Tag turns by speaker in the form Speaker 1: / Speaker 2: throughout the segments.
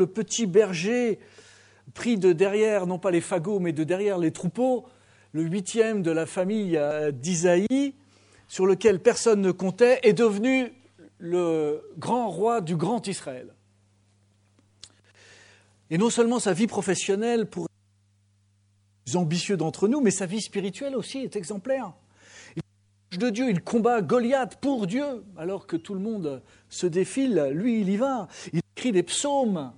Speaker 1: le petit berger pris de derrière, non pas les fagots, mais de derrière les troupeaux, le huitième de la famille euh, d'Isaïe, sur lequel personne ne comptait, est devenu le grand roi du grand Israël. Et non seulement sa vie professionnelle pour les ambitieux d'entre nous, mais sa vie spirituelle aussi est exemplaire. Il de Dieu, il combat Goliath pour Dieu, alors que tout le monde se défile, lui il y va. Il écrit des psaumes.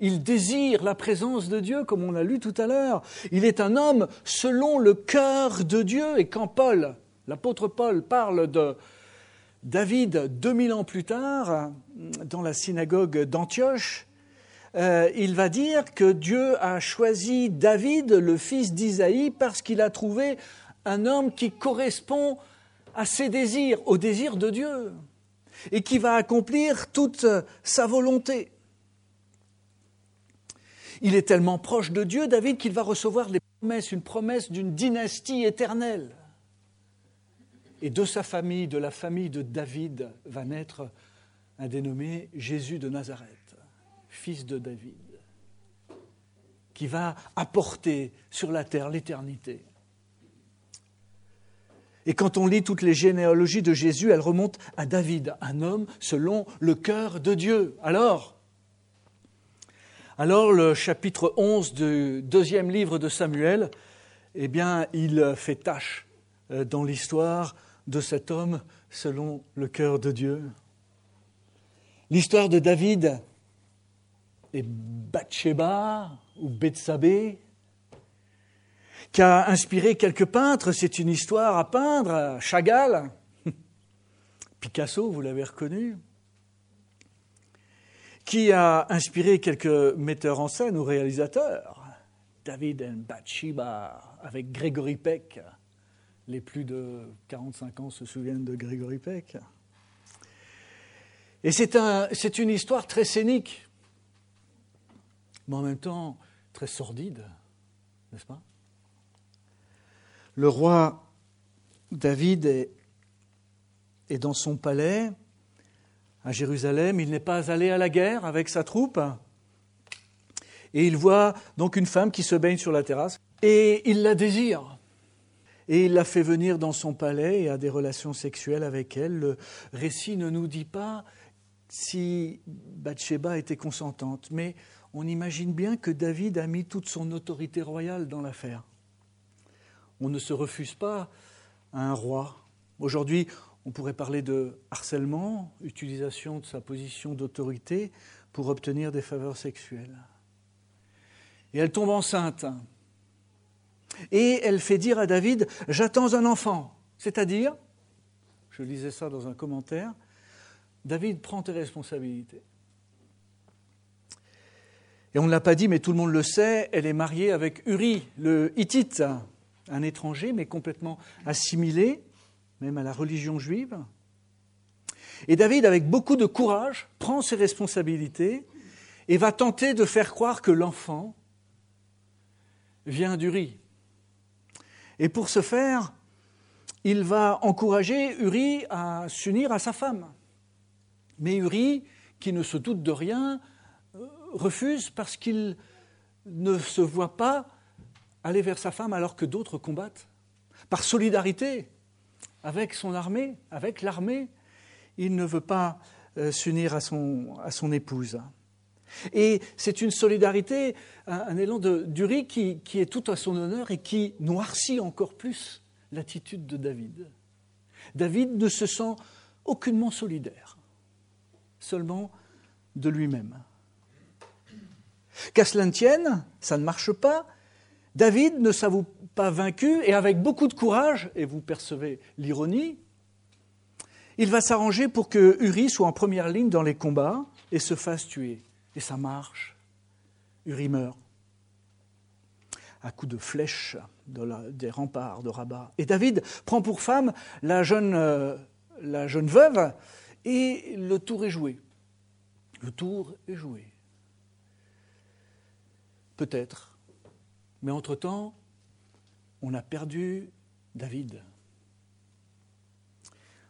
Speaker 1: Il désire la présence de Dieu, comme on a lu tout à l'heure. Il est un homme selon le cœur de Dieu. Et quand Paul, l'apôtre Paul, parle de David 2000 ans plus tard, dans la synagogue d'Antioche, euh, il va dire que Dieu a choisi David, le fils d'Isaïe, parce qu'il a trouvé un homme qui correspond à ses désirs, aux désirs de Dieu, et qui va accomplir toute sa volonté. Il est tellement proche de Dieu, David, qu'il va recevoir les promesses, une promesse d'une dynastie éternelle. Et de sa famille, de la famille de David, va naître un dénommé Jésus de Nazareth fils de David, qui va apporter sur la terre l'éternité. Et quand on lit toutes les généalogies de Jésus, elles remontent à David, un homme selon le cœur de Dieu. Alors, alors le chapitre 11 du deuxième livre de Samuel, eh bien, il fait tâche euh, dans l'histoire de cet homme selon le cœur de Dieu. L'histoire de David, et Bathsheba ou Bethsabée, qui a inspiré quelques peintres. C'est une histoire à peindre, Chagall, Picasso, vous l'avez reconnu, qui a inspiré quelques metteurs en scène ou réalisateurs? David et Bathsheba avec Grégory Peck. Les plus de 45 ans se souviennent de Grégory Peck. Et c'est un, une histoire très scénique mais en même temps très sordide, n'est-ce pas? Le roi David est dans son palais à Jérusalem, il n'est pas allé à la guerre avec sa troupe, et il voit donc une femme qui se baigne sur la terrasse, et il la désire. Et il la fait venir dans son palais et a des relations sexuelles avec elle. Le récit ne nous dit pas si Bathsheba était consentante, mais on imagine bien que David a mis toute son autorité royale dans l'affaire. On ne se refuse pas à un roi. Aujourd'hui, on pourrait parler de harcèlement, utilisation de sa position d'autorité pour obtenir des faveurs sexuelles. Et elle tombe enceinte. Et elle fait dire à David, j'attends un enfant. C'est-à-dire, je lisais ça dans un commentaire, David, prend tes responsabilités. Et on ne l'a pas dit, mais tout le monde le sait, elle est mariée avec Uri, le Hittite, un étranger, mais complètement assimilé, même à la religion juive. Et David, avec beaucoup de courage, prend ses responsabilités et va tenter de faire croire que l'enfant vient d'Uri. Et pour ce faire, il va encourager Uri à s'unir à sa femme. Mais Uri, qui ne se doute de rien, refuse parce qu'il ne se voit pas aller vers sa femme alors que d'autres combattent. Par solidarité avec son armée, avec l'armée, il ne veut pas euh, s'unir à son, épouse. Et c'est une solidarité, un, élan d'Uri qui, qui est tout à son honneur et qui noircit encore plus l'attitude de David. David ne se sent aucunement solidaire, seulement de lui-même. Qu'à cela ne tienne, ça ne marche pas. David ne s'avoue pas vaincu et avec beaucoup de courage, et vous percevez l'ironie, il va s'arranger pour que Uri soit en première ligne dans les combats et se fasse tuer. Et ça marche. Uri meurt à coups de flèches des remparts de Rabat. Et David prend pour femme la jeune, euh, la jeune veuve et le tour est joué. Le tour est joué. Peut-être. Mais entre-temps, on a perdu David.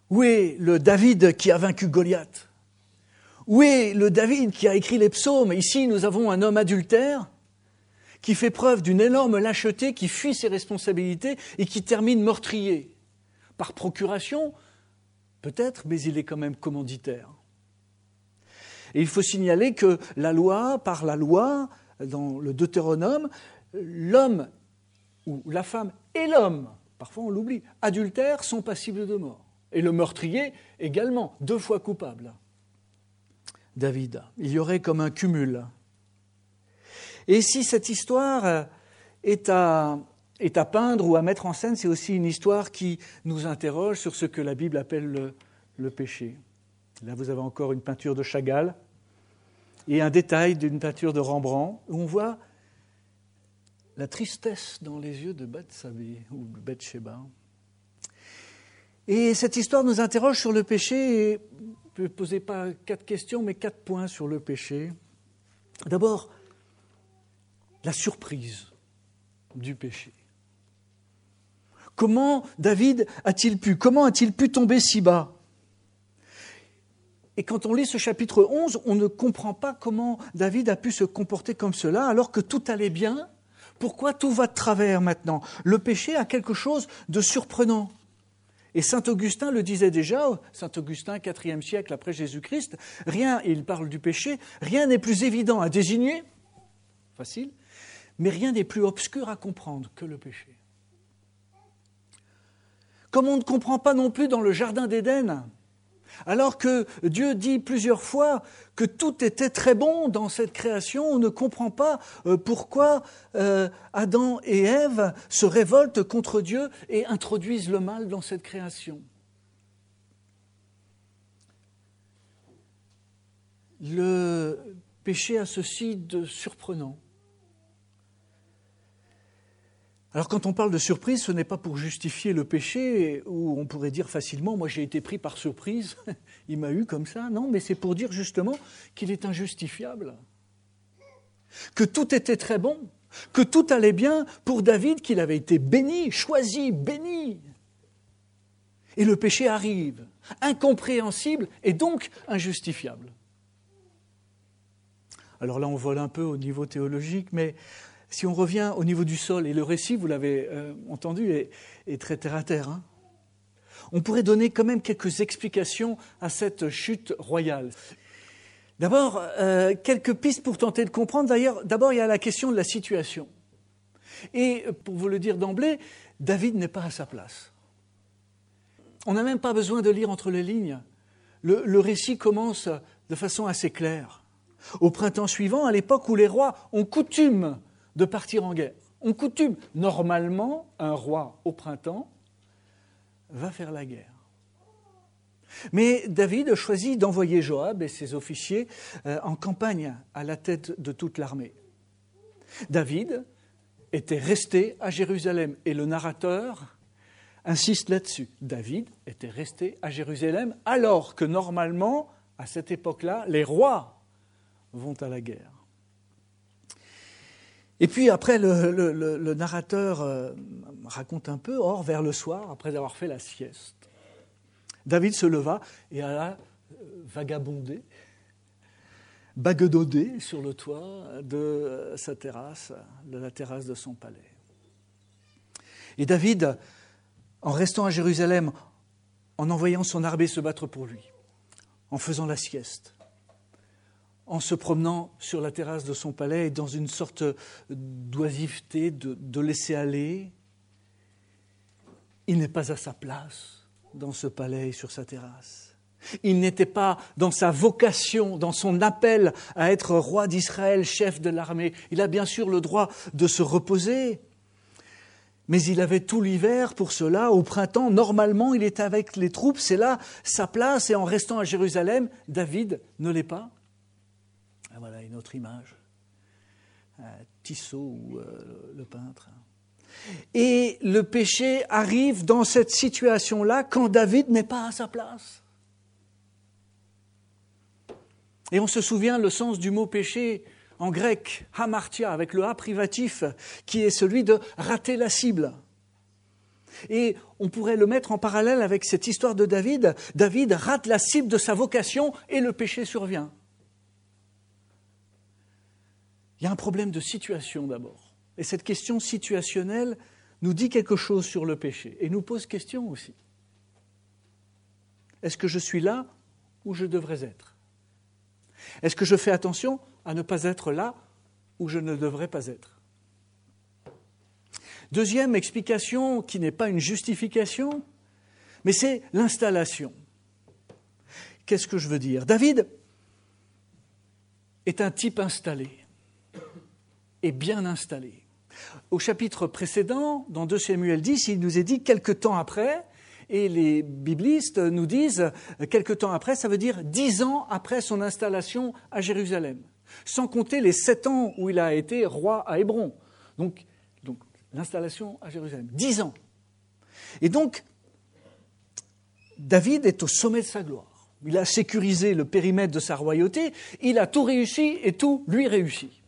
Speaker 1: Où est le David qui a vaincu Goliath? Où est le David qui a écrit les psaumes? Ici, nous avons un homme adultère qui fait preuve d'une énorme lâcheté, qui fuit ses responsabilités et qui termine meurtrier. Par procuration, peut-être, mais il est quand même commanditaire. Et il faut signaler que la loi, par la loi, dans le Deutéronome, l'homme ou la femme et l'homme, parfois on l'oublie, adultères sont passibles de mort. Et le meurtrier également, deux fois coupable. David, il y aurait comme un cumul et si cette histoire est à, est à peindre ou à mettre en scène, c'est aussi une histoire qui nous interroge sur ce que la Bible appelle le, le péché. Là, vous avez encore une peinture de Chagall et un détail d'une peinture de Rembrandt où on voit la tristesse dans les yeux de Bethsabée ou. Et cette histoire nous interroge sur le péché et ne poser pas quatre questions, mais quatre points sur le péché. D'abord, la surprise du péché. Comment David a-t-il pu Comment a-t-il pu tomber si bas? Et quand on lit ce chapitre 11, on ne comprend pas comment David a pu se comporter comme cela alors que tout allait bien. Pourquoi tout va de travers maintenant? Le péché a quelque chose de surprenant. Et saint Augustin le disait déjà, saint Augustin, IVe siècle après Jésus-Christ, rien, il parle du péché, rien n'est plus évident à désigner, facile, mais rien n'est plus obscur à comprendre que le péché. Comme on ne comprend pas non plus dans le Jardin d'Éden, alors que Dieu dit plusieurs fois que tout était très bon dans cette création, on ne comprend pas euh, pourquoi euh, Adam et Ève se révoltent contre Dieu et introduisent le mal dans cette création. Le péché a ceci de surprenant. Alors quand on parle de surprise, ce n'est pas pour justifier le péché, où on pourrait dire facilement, moi j'ai été pris par surprise, il m'a eu comme ça, non, mais c'est pour dire justement qu'il est injustifiable, que tout était très bon, que tout allait bien pour David, qu'il avait été béni, choisi, béni. Et le péché arrive, incompréhensible et donc injustifiable. Alors là, on vole un peu au niveau théologique, mais si on revient au niveau du sol, et le récit, vous l'avez euh, entendu, est, très terre à terre, hein, on pourrait donner quand même quelques explications à cette chute royale. D'abord, euh, quelques pistes pour tenter de comprendre. D'ailleurs, d'abord, il y a la question de la situation. Et pour vous le dire d'emblée, David n'est pas à sa place. On n'a même pas besoin de lire entre les lignes. le récit commence de façon assez claire. Au printemps suivant, à l'époque où les rois ont coutume de partir en guerre. On coutume, normalement, un roi au printemps va faire la guerre. Mais David choisit d'envoyer Joab et ses officiers euh, en campagne à la tête de toute l'armée. David était resté à Jérusalem et le narrateur insiste là-dessus. David était resté à Jérusalem alors que normalement, à cette époque-là, les rois vont à la guerre. Et puis après, le, narrateur euh, raconte un peu, or, vers le soir, après avoir fait la sieste, David se leva et alla euh, vagabonder, baguedauder sur le toit de sa terrasse, de la terrasse de son palais. Et David, en restant à Jérusalem, en envoyant son armée se battre pour lui, en faisant la sieste, en se promenant sur la terrasse de son palais dans une sorte d'oisiveté, de, laisser aller. Il n'est pas à sa place dans ce palais sur sa terrasse. Il n'était pas dans sa vocation, dans son appel à être roi d'Israël, chef de l'armée. Il a bien sûr le droit de se reposer, mais il avait tout l'hiver pour cela. Au printemps, normalement, il est avec les troupes, c'est là sa place, et en restant à Jérusalem, David ne l'est pas. Ah, voilà une autre image. Tissot ou euh, le peintre. Et le péché arrive dans cette situation-là quand David n'est pas à sa place. Et on se souvient le sens du mot péché en grec, hamartia, avec le A privatif, qui est celui de rater la cible. Et on pourrait le mettre en parallèle avec cette histoire de David. David rate la cible de sa vocation et le péché survient. Il y a un problème de situation d'abord. Et cette question situationnelle nous dit quelque chose sur le péché et nous pose question aussi. Est-ce que je suis là où je devrais être? Est-ce que je fais attention à ne pas être là où je ne devrais pas être? Deuxième explication, qui n'est pas une justification, mais c'est l'installation. Qu'est-ce que je veux dire? David est un type installé, et bien installé. Au chapitre précédent, dans 2 Samuel 10, il nous est dit quelque temps après, et les biblistes nous disent quelque temps après, ça veut dire dix ans après son installation à Jérusalem, sans compter les sept ans où il a été roi à Hébron. Donc l'installation à Jérusalem. Dix ans. Et donc, David est au sommet de sa gloire. Il a sécurisé le périmètre de sa royauté, il a tout réussi et tout lui réussit.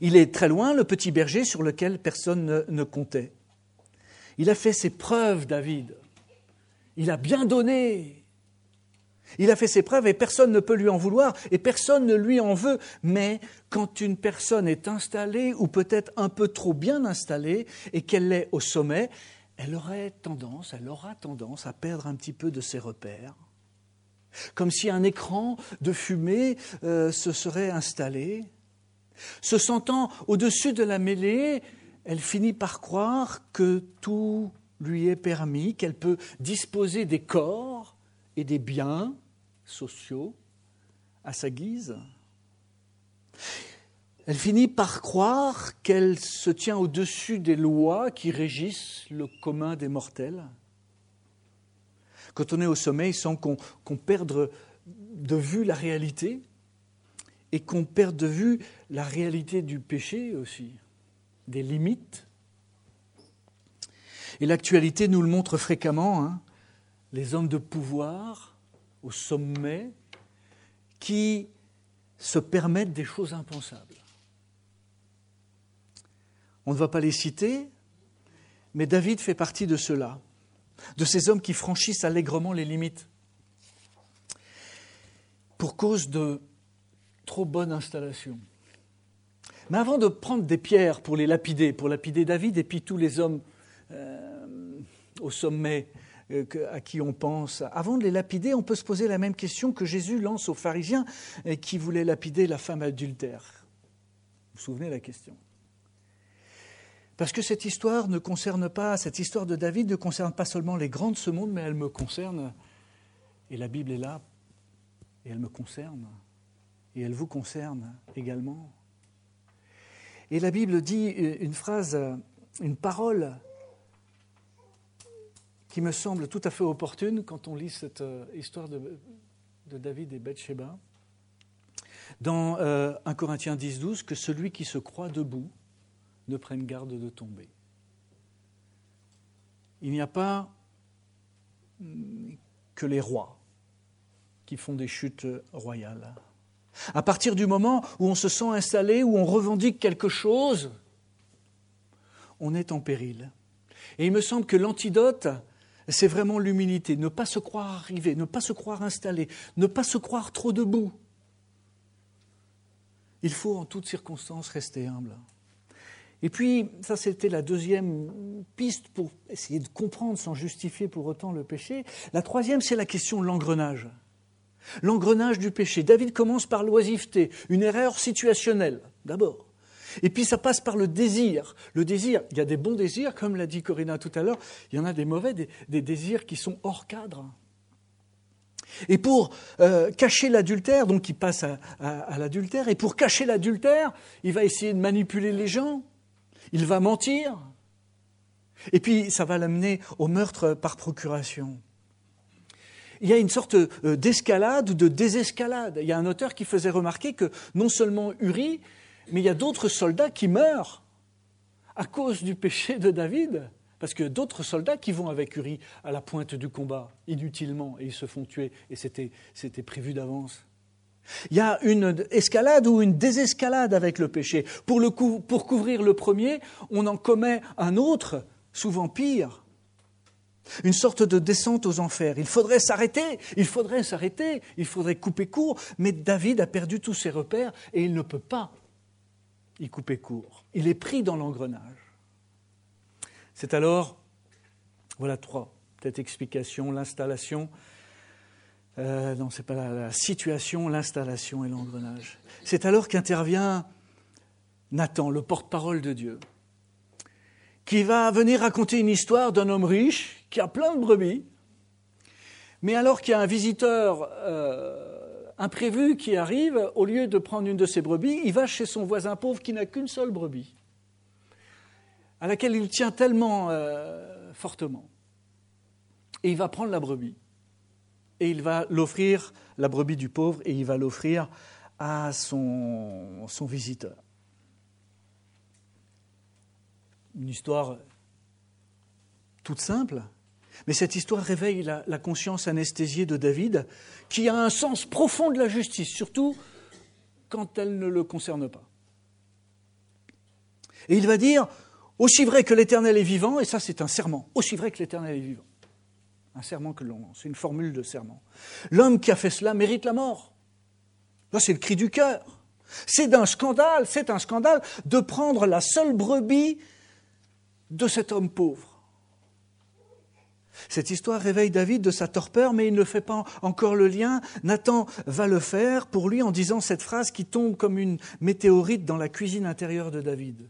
Speaker 1: Il est très loin, le petit berger sur lequel personne ne, comptait. Il a fait ses preuves, David. Il a bien donné. Il a fait ses preuves et personne ne peut lui en vouloir et personne ne lui en veut. Mais quand une personne est installée ou peut-être un peu trop bien installée et qu'elle est au sommet, elle aurait tendance, elle aura tendance à perdre un petit peu de ses repères. Comme si un écran de fumée euh, se serait installé. Se sentant au-dessus de la mêlée, elle finit par croire que tout lui est permis, qu'elle peut disposer des corps et des biens sociaux à sa guise. Elle finit par croire qu'elle se tient au-dessus des lois qui régissent le commun des mortels. Quand on est au sommet, il semble qu'on perde de vue la réalité et qu'on perde de vue la réalité du péché aussi, des limites. Et l'actualité nous le montre fréquemment. Hein. les hommes de pouvoir au sommet qui se permettent des choses impensables. On ne va pas les citer, mais David fait partie de ceux-là, de ces hommes qui franchissent allègrement les limites pour cause de trop bonne installation. Mais avant de prendre des pierres pour les lapider, pour lapider David et puis tous les hommes euh, au sommet euh, à qui on pense. Avant de les lapider, on peut se poser la même question que Jésus lance aux pharisiens qui voulaient lapider la femme adultère. Vous vous souvenez de la question? Parce que cette histoire ne concerne pas, cette histoire de David ne concerne pas seulement les grands de ce monde, mais elle me concerne. Et la Bible est là, et elle me concerne, et elle vous concerne également. Et la Bible dit une phrase, une parole qui me semble tout à fait opportune quand on lit cette euh, histoire de, David et Bathsheba. Dans 1 euh, Corinthiens 10, 12, que celui qui se croit debout ne prenne garde de tomber. Il n'y a pas mm, que les rois qui font des chutes royales. À partir du moment où on se sent installé, où on revendique quelque chose, on est en péril. Et il me semble que l'antidote c'est vraiment l'humilité, ne pas se croire arrivé, ne pas se croire installé, ne pas se croire trop debout. Il faut en toutes circonstances rester humble. Et puis, ça c'était la deuxième piste pour essayer de comprendre sans justifier pour autant le péché. La troisième, c'est la question de l'engrenage. L'engrenage du péché. David commence par l'oisiveté, une erreur situationnelle, d'abord. Et puis ça passe par le désir. Le désir, il y a des bons désirs, comme l'a dit Corinna tout à l'heure, il y en a des mauvais, des, désirs qui sont hors cadre. Et pour euh, cacher l'adultère, donc il passe à, l'adultère, et pour cacher l'adultère, il va essayer de manipuler les gens, il va mentir, et puis ça va l'amener au meurtre par procuration. Il y a une sorte euh, d'escalade ou de désescalade. Il y a un auteur qui faisait remarquer que non seulement Uri, mais il y a d'autres soldats qui meurent à cause du péché de David, parce que d'autres soldats qui vont avec Uri à la pointe du combat, inutilement, et ils se font tuer, et c'était, prévu d'avance. Il y a une escalade ou une désescalade avec le péché. Pour, pour couvrir le premier, on en commet un autre souvent pire, une sorte de descente aux enfers. Il faudrait s'arrêter, il faudrait s'arrêter, il faudrait couper court, mais David a perdu tous ses repères et il ne peut pas y couper court. Il est pris dans l'engrenage. C'est alors, voilà trois, peut-être explications, l'installation, euh, non, c'est pas la, la situation, l'installation et l'engrenage. C'est alors qu'intervient Nathan, le porte-parole de Dieu, qui va venir raconter une histoire d'un homme riche qui a plein de brebis, mais alors qu'il y a un visiteur euh, imprévu qui arrive, au lieu de prendre une de ses brebis, il va chez son voisin pauvre qui n'a qu'une seule brebis, à laquelle il tient tellement euh, fortement. Et il va prendre la brebis et il va l'offrir, la brebis du pauvre, et il va l'offrir à son, son visiteur. Une histoire toute simple, mais cette histoire réveille la, conscience anesthésiée de David, qui a un sens profond de la justice, surtout quand elle ne le concerne pas. Et il va dire, aussi vrai que l'Éternel est vivant, et ça c'est un serment, aussi vrai que l'Éternel est vivant. Un serment que l'on lance, une formule de serment. L'homme qui a fait cela mérite la mort. Là, c'est le cri du cœur. C'est d'un scandale, c'est un scandale de prendre la seule brebis de cet homme pauvre. Cette histoire réveille David de sa torpeur, mais il ne fait pas encore le lien. Nathan va le faire pour lui en disant cette phrase qui tombe comme une météorite dans la cuisine intérieure de David.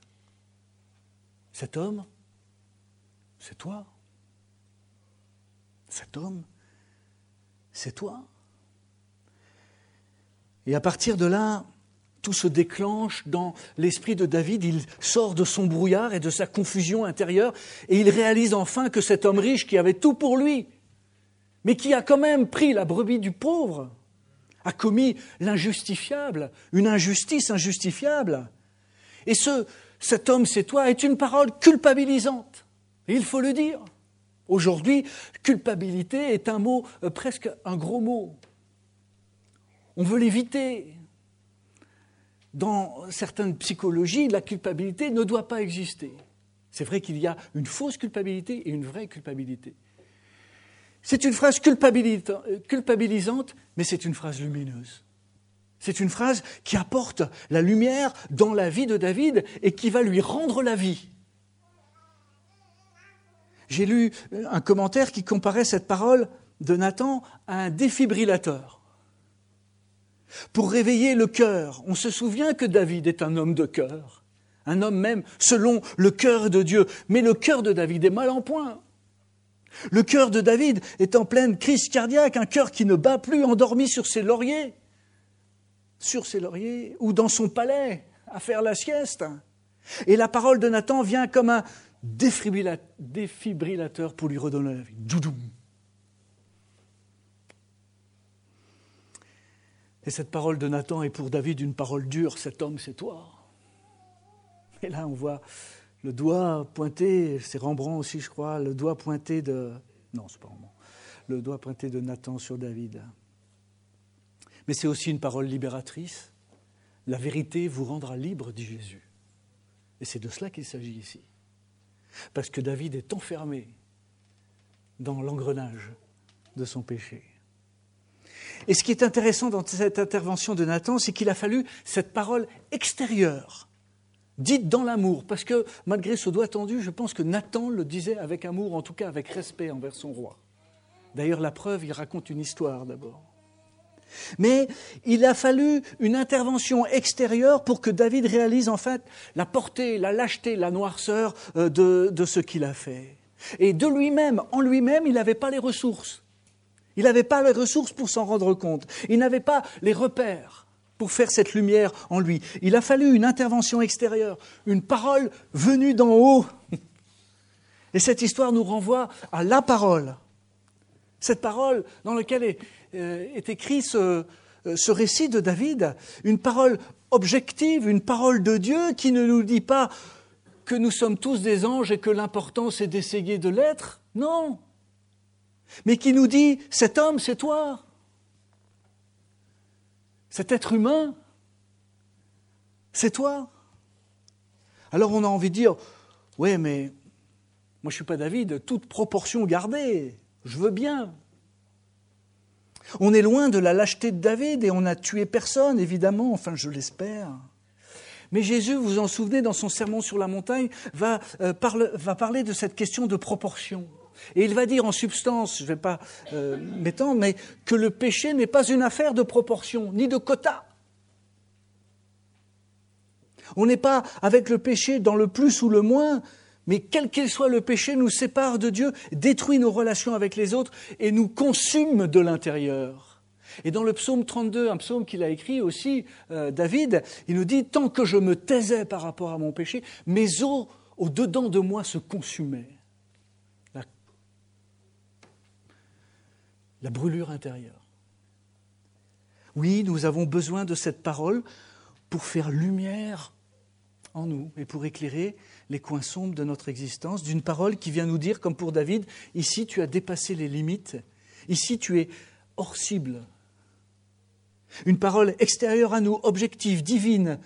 Speaker 1: Cet homme, c'est toi. Cet homme, c'est toi. Et à partir de là, tout se déclenche dans l'esprit de David, il sort de son brouillard et de sa confusion intérieure, et il réalise enfin que cet homme riche qui avait tout pour lui, mais qui a quand même pris la brebis du pauvre, a commis l'injustifiable, une injustice injustifiable. Et ce, cet homme, c'est toi, est une parole culpabilisante. Il faut le dire. Aujourd'hui, culpabilité est un mot, euh, presque un gros mot. On veut l'éviter. Dans certaines psychologies, la culpabilité ne doit pas exister. C'est vrai qu'il y a une fausse culpabilité et une vraie culpabilité. C'est une phrase culpabilisante, mais c'est une phrase lumineuse. C'est une phrase qui apporte la lumière dans la vie de David et qui va lui rendre la vie. J'ai lu un commentaire qui comparait cette parole de Nathan à un défibrillateur. Pour réveiller le cœur, on se souvient que David est un homme de cœur, un homme même selon le cœur de Dieu, mais le cœur de David est mal en point. Le cœur de David est en pleine crise cardiaque, un cœur qui ne bat plus endormi sur ses lauriers sur ses lauriers ou dans son palais à faire la sieste. Et la parole de Nathan vient comme un défibrillateur pour lui redonner la vie. Et cette parole de Nathan est pour David une parole dure. Cet homme, c'est toi. Et là, on voit le doigt pointé, c'est Rembrandt aussi, je crois, le doigt pointé de. Non, c'est pas Rembrandt. Le doigt pointé de Nathan sur David mais c'est aussi une parole libératrice. La vérité vous rendra libre, dit Jésus. Et c'est de cela qu'il s'agit ici. Parce que David est enfermé dans l'engrenage de son péché. Et ce qui est intéressant dans cette intervention de Nathan, c'est qu'il a fallu cette parole extérieure, dite dans l'amour, parce que malgré ce doigt tendu, je pense que Nathan le disait avec amour, en tout cas avec respect envers son roi. D'ailleurs, la preuve, il raconte une histoire d'abord. Mais il a fallu une intervention extérieure pour que David réalise en fait la portée, la lâcheté, la noirceur euh, de, de ce qu'il a fait. Et de lui-même, en lui-même, il n'avait pas les ressources. Il n'avait pas les ressources pour s'en rendre compte. Il n'avait pas les repères pour faire cette lumière en lui. Il a fallu une intervention extérieure, une parole venue d'en haut. Et cette histoire nous renvoie à la parole. Cette parole dans laquelle est, euh, écrit euh, ce récit de David, une parole objective, une parole de Dieu qui ne nous dit pas que nous sommes tous des anges et que l'important c'est d'essayer de l'être, non, mais qui nous dit cet homme c'est toi, cet être humain c'est toi. Alors on a envie de dire, ouais mais moi je ne suis pas David, toute proportion gardée, je veux bien. On est loin de la lâcheté de David et on n'a tué personne, évidemment, enfin je l'espère. Mais Jésus, vous vous en souvenez, dans son sermon sur la montagne, va, euh, va parler de cette question de proportion. Et il va dire en substance, je ne vais pas euh, m'étendre, mais que le péché n'est pas une affaire de proportion, ni de quota. On n'est pas avec le péché dans le plus ou le moins, mais quel qu'il soit le péché, nous sépare de Dieu, détruit nos relations avec les autres et nous consume de l'intérieur. Et dans le psaume 32, un psaume qu'il a écrit aussi, euh, David, il nous dit, tant que je me taisais par rapport à mon péché, mes os au-dedans de moi se consumaient. La brûlure intérieure. Oui, nous avons besoin de cette parole pour faire lumière en nous et pour éclairer les coins sombres de notre existence, d'une parole qui vient nous dire, comme pour David, ici tu as dépassé les limites, ici tu es hors cible. Une parole extérieure à nous, objective, divine,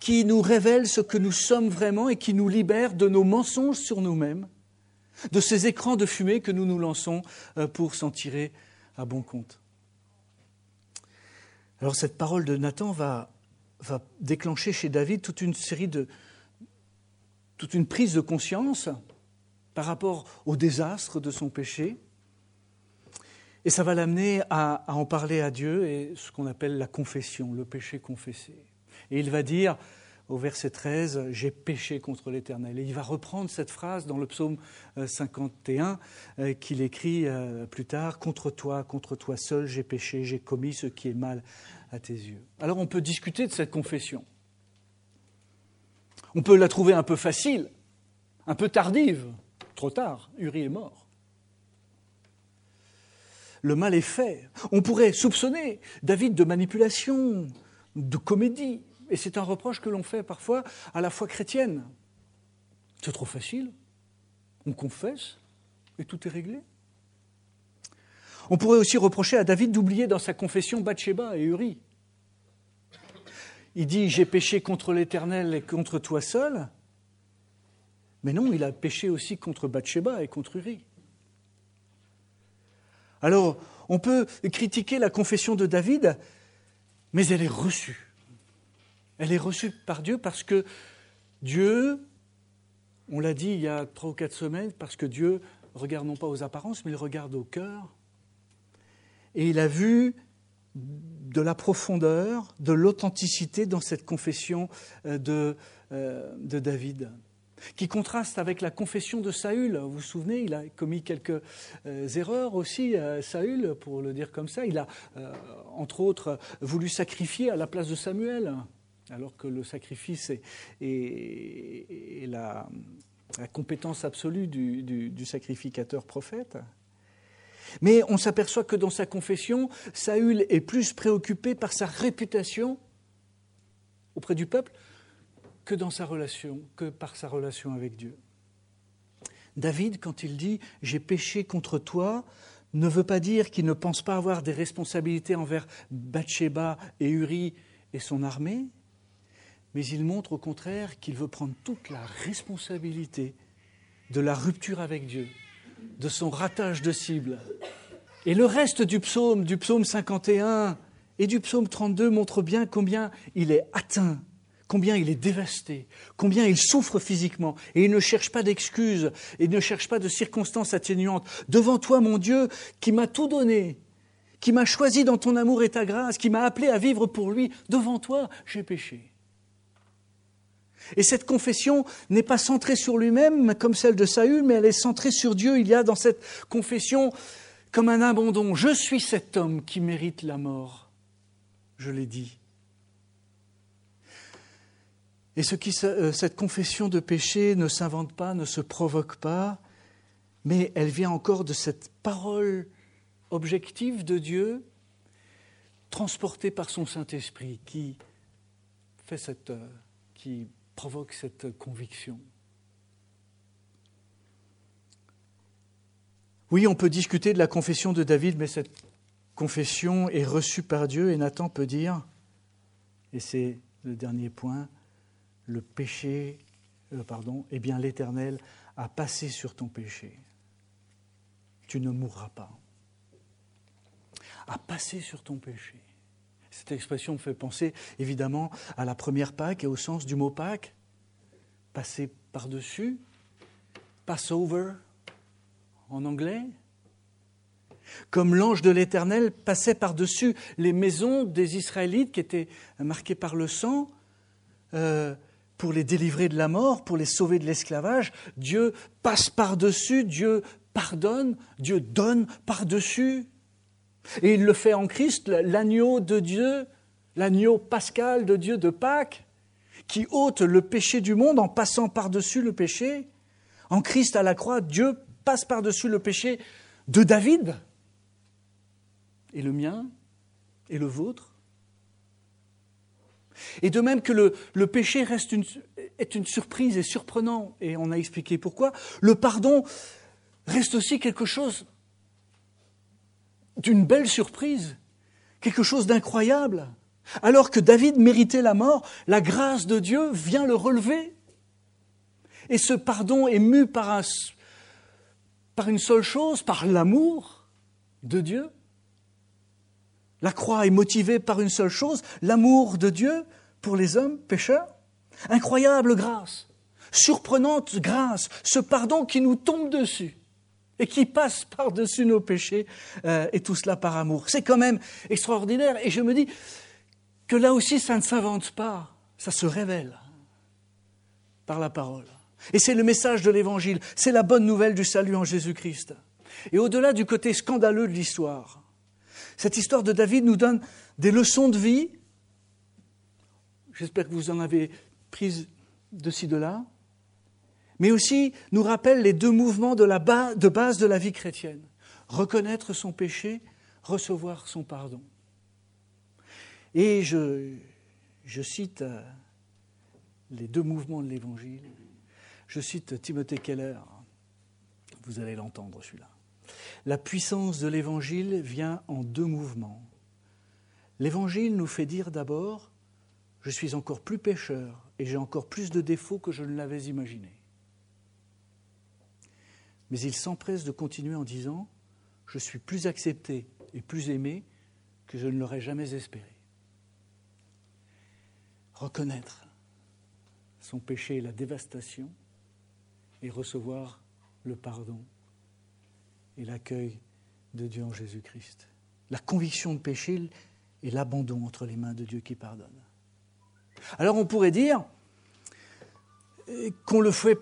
Speaker 1: qui nous révèle ce que nous sommes vraiment et qui nous libère de nos mensonges sur nous-mêmes, de ces écrans de fumée que nous nous lançons euh, pour s'en tirer à bon compte. Alors cette parole de Nathan va va déclencher chez David toute une série de. toute une prise de conscience par rapport au désastre de son péché. Et ça va l'amener à, en parler à Dieu et ce qu'on appelle la confession, le péché confessé. Et il va dire au verset 13, J'ai péché contre l'Éternel. Et il va reprendre cette phrase dans le psaume 51 euh, euh, qu'il écrit euh, plus tard, Contre toi, contre toi seul, j'ai péché, j'ai commis ce qui est mal à tes yeux. Alors on peut discuter de cette confession. On peut la trouver un peu facile, un peu tardive. Trop tard, Uri est mort. Le mal est fait. On pourrait soupçonner David de manipulation, de comédie. Et c'est un reproche que l'on fait parfois à la foi chrétienne. C'est trop facile. On confesse et tout est réglé. On pourrait aussi reprocher à David d'oublier dans sa confession Bathsheba et Uri. Il dit J'ai péché contre l'Éternel et contre toi seul. Mais non, il a péché aussi contre Bathsheba et contre Uri. Alors, on peut critiquer la confession de David, mais elle est reçue. Elle est reçue par Dieu parce que Dieu, on l'a dit il y a trois ou quatre semaines, parce que Dieu regarde non pas aux apparences, mais il regarde au cœur et il a vu de la profondeur, de l'authenticité dans cette confession euh, de, euh, de, David, qui contraste avec la confession de Saül. Vous vous souvenez, il a commis quelques euh, erreurs aussi, Saül, pour le dire comme ça. Il a, entre autres, voulu sacrifier à la place de Samuel, alors que le sacrifice est, la, compétence absolue du sacrificateur prophète. Mais on s'aperçoit que dans sa confession, Saül est plus préoccupé par sa réputation auprès du peuple que que par sa relation avec Dieu. David, quand il dit J'ai péché contre toi, ne veut pas dire qu'il ne pense pas avoir des responsabilités envers Bathsheba et Uri et son armée, mais il montre au contraire qu'il veut prendre toute la responsabilité de la rupture avec Dieu, de son ratage de cible. Et le reste du psaume, du psaume 51 et du psaume 32 montre bien combien il est atteint, combien il est dévasté, combien il souffre physiquement. Et il ne cherche pas d'excuses, il ne cherche pas de circonstances atténuantes. Devant toi, mon Dieu, qui m'a tout donné, qui m'a choisi dans ton amour et ta grâce, qui m'a appelé à vivre pour lui, devant toi, j'ai péché. Et cette confession n'est pas centrée sur lui-même comme celle de Saül, mais elle est centrée sur Dieu. Il y a dans cette confession comme un abandon. Je suis cet homme qui mérite la mort. Je l'ai dit. Et ce qui, euh, cette confession de péché ne s'invente pas, ne se provoque pas, mais elle vient encore de cette parole objective de Dieu, transportée par son Saint-Esprit, qui fait cette, euh, qui provoque cette conviction. Oui, on peut discuter de la confession de David, mais cette confession est reçue par Dieu et Nathan peut dire, et c'est le dernier point, le péché euh, pardon, eh bien l'Éternel a passé sur ton péché. Tu ne mourras pas. A passé sur ton péché. Cette expression me fait penser évidemment à la première Pâque et au sens du mot Pâque. Passer par-dessus, Passover en anglais. Comme l'ange de l'Éternel passait par-dessus les maisons des Israélites qui étaient marquées par le sang, euh, pour les délivrer de la mort, pour les sauver de l'esclavage, Dieu passe par-dessus, Dieu pardonne, Dieu donne par-dessus. Et il le fait en Christ, l'agneau de Dieu, l'agneau pascal de Dieu de Pâques, qui ôte le péché du monde en passant par-dessus le péché. En Christ à la croix, Dieu passe par-dessus le péché de David et le mien et le vôtre. Et de même que le, péché reste est une surprise et surprenant, et on a expliqué pourquoi, le pardon reste aussi quelque chose d'une belle surprise, quelque chose d'incroyable. Alors que David méritait la mort, la grâce de Dieu vient le relever. Et ce pardon est mu par, par une seule chose, par l'amour de Dieu. La croix est motivée par une seule chose, l'amour de Dieu pour les hommes pécheurs. Incroyable grâce, surprenante grâce, ce pardon qui nous tombe dessus et qui passe par-dessus nos péchés, euh, et tout cela par amour. C'est quand même extraordinaire. Et je me dis que là aussi, ça ne s'invente pas, ça se révèle par la parole. Et c'est le message de l'Évangile, c'est la bonne nouvelle du salut en Jésus-Christ. Et au-delà du côté scandaleux de l'histoire, cette histoire de David nous donne des leçons de vie. J'espère que vous en avez prises de ci, de là mais aussi nous rappelle les deux mouvements de, la base, de base de la vie chrétienne. Reconnaître son péché, recevoir son pardon. Et je, je cite euh, les deux mouvements de l'Évangile. Je cite Timothée Keller. Vous allez l'entendre celui-là. La puissance de l'Évangile vient en deux mouvements. L'Évangile nous fait dire d'abord, je suis encore plus pécheur et j'ai encore plus de défauts que je ne l'avais imaginé. Mais il s'empresse de continuer en disant Je suis plus accepté et plus aimé que je ne l'aurais jamais espéré. Reconnaître son péché et la dévastation et recevoir le pardon et l'accueil de Dieu en Jésus-Christ. La conviction de péché et l'abandon entre les mains de Dieu qui pardonne. Alors on pourrait dire, qu'on le fait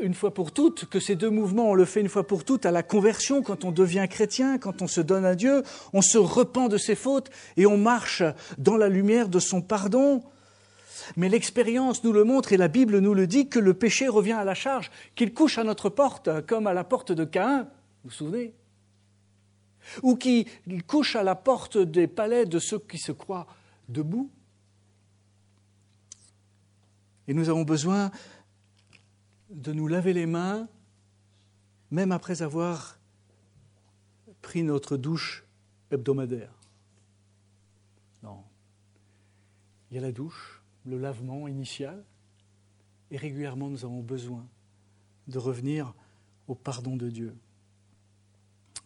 Speaker 1: une fois pour toutes, que ces deux mouvements, on le fait une fois pour toutes à la conversion, quand on devient chrétien, quand on se donne à Dieu, on se repent de ses fautes et on marche dans la lumière de son pardon. Mais l'expérience nous le montre et la Bible nous le dit que le péché revient à la charge, qu'il couche à notre porte, comme à la porte de Caïn, vous vous souvenez? Ou qu'il couche à la porte des palais de ceux qui se croient debout. Et nous avons besoin de nous laver les mains, même après avoir pris notre douche hebdomadaire. Non. Il y a la douche, le lavement initial, et régulièrement nous avons besoin de revenir au pardon de Dieu.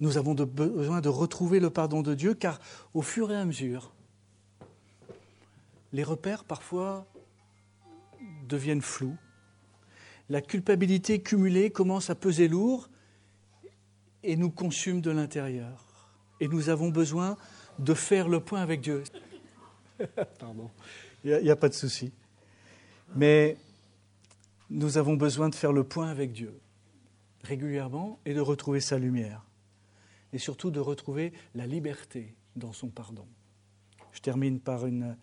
Speaker 1: Nous avons besoin de retrouver le pardon de Dieu car au fur et à mesure, les repères parfois deviennent flous la culpabilité cumulée commence à peser lourd et nous consume de l'intérieur. Et nous avons besoin de faire le point avec Dieu. Pardon, il n'y a, pas de souci. Mais nous avons besoin de faire le point avec Dieu régulièrement et de retrouver sa lumière. Et surtout de retrouver la liberté dans son pardon. Je termine par euh,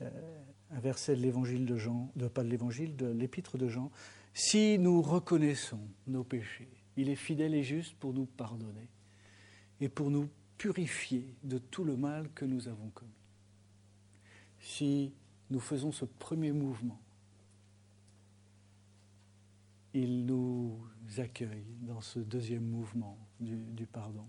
Speaker 1: un verset de l'évangile de Jean, de, pas de l'évangile, de l'épître de Jean, si nous reconnaissons nos péchés, il est fidèle et juste pour nous pardonner et pour nous purifier de tout le mal que nous avons commis. Si nous faisons ce premier mouvement, il nous accueille dans ce deuxième mouvement du, pardon.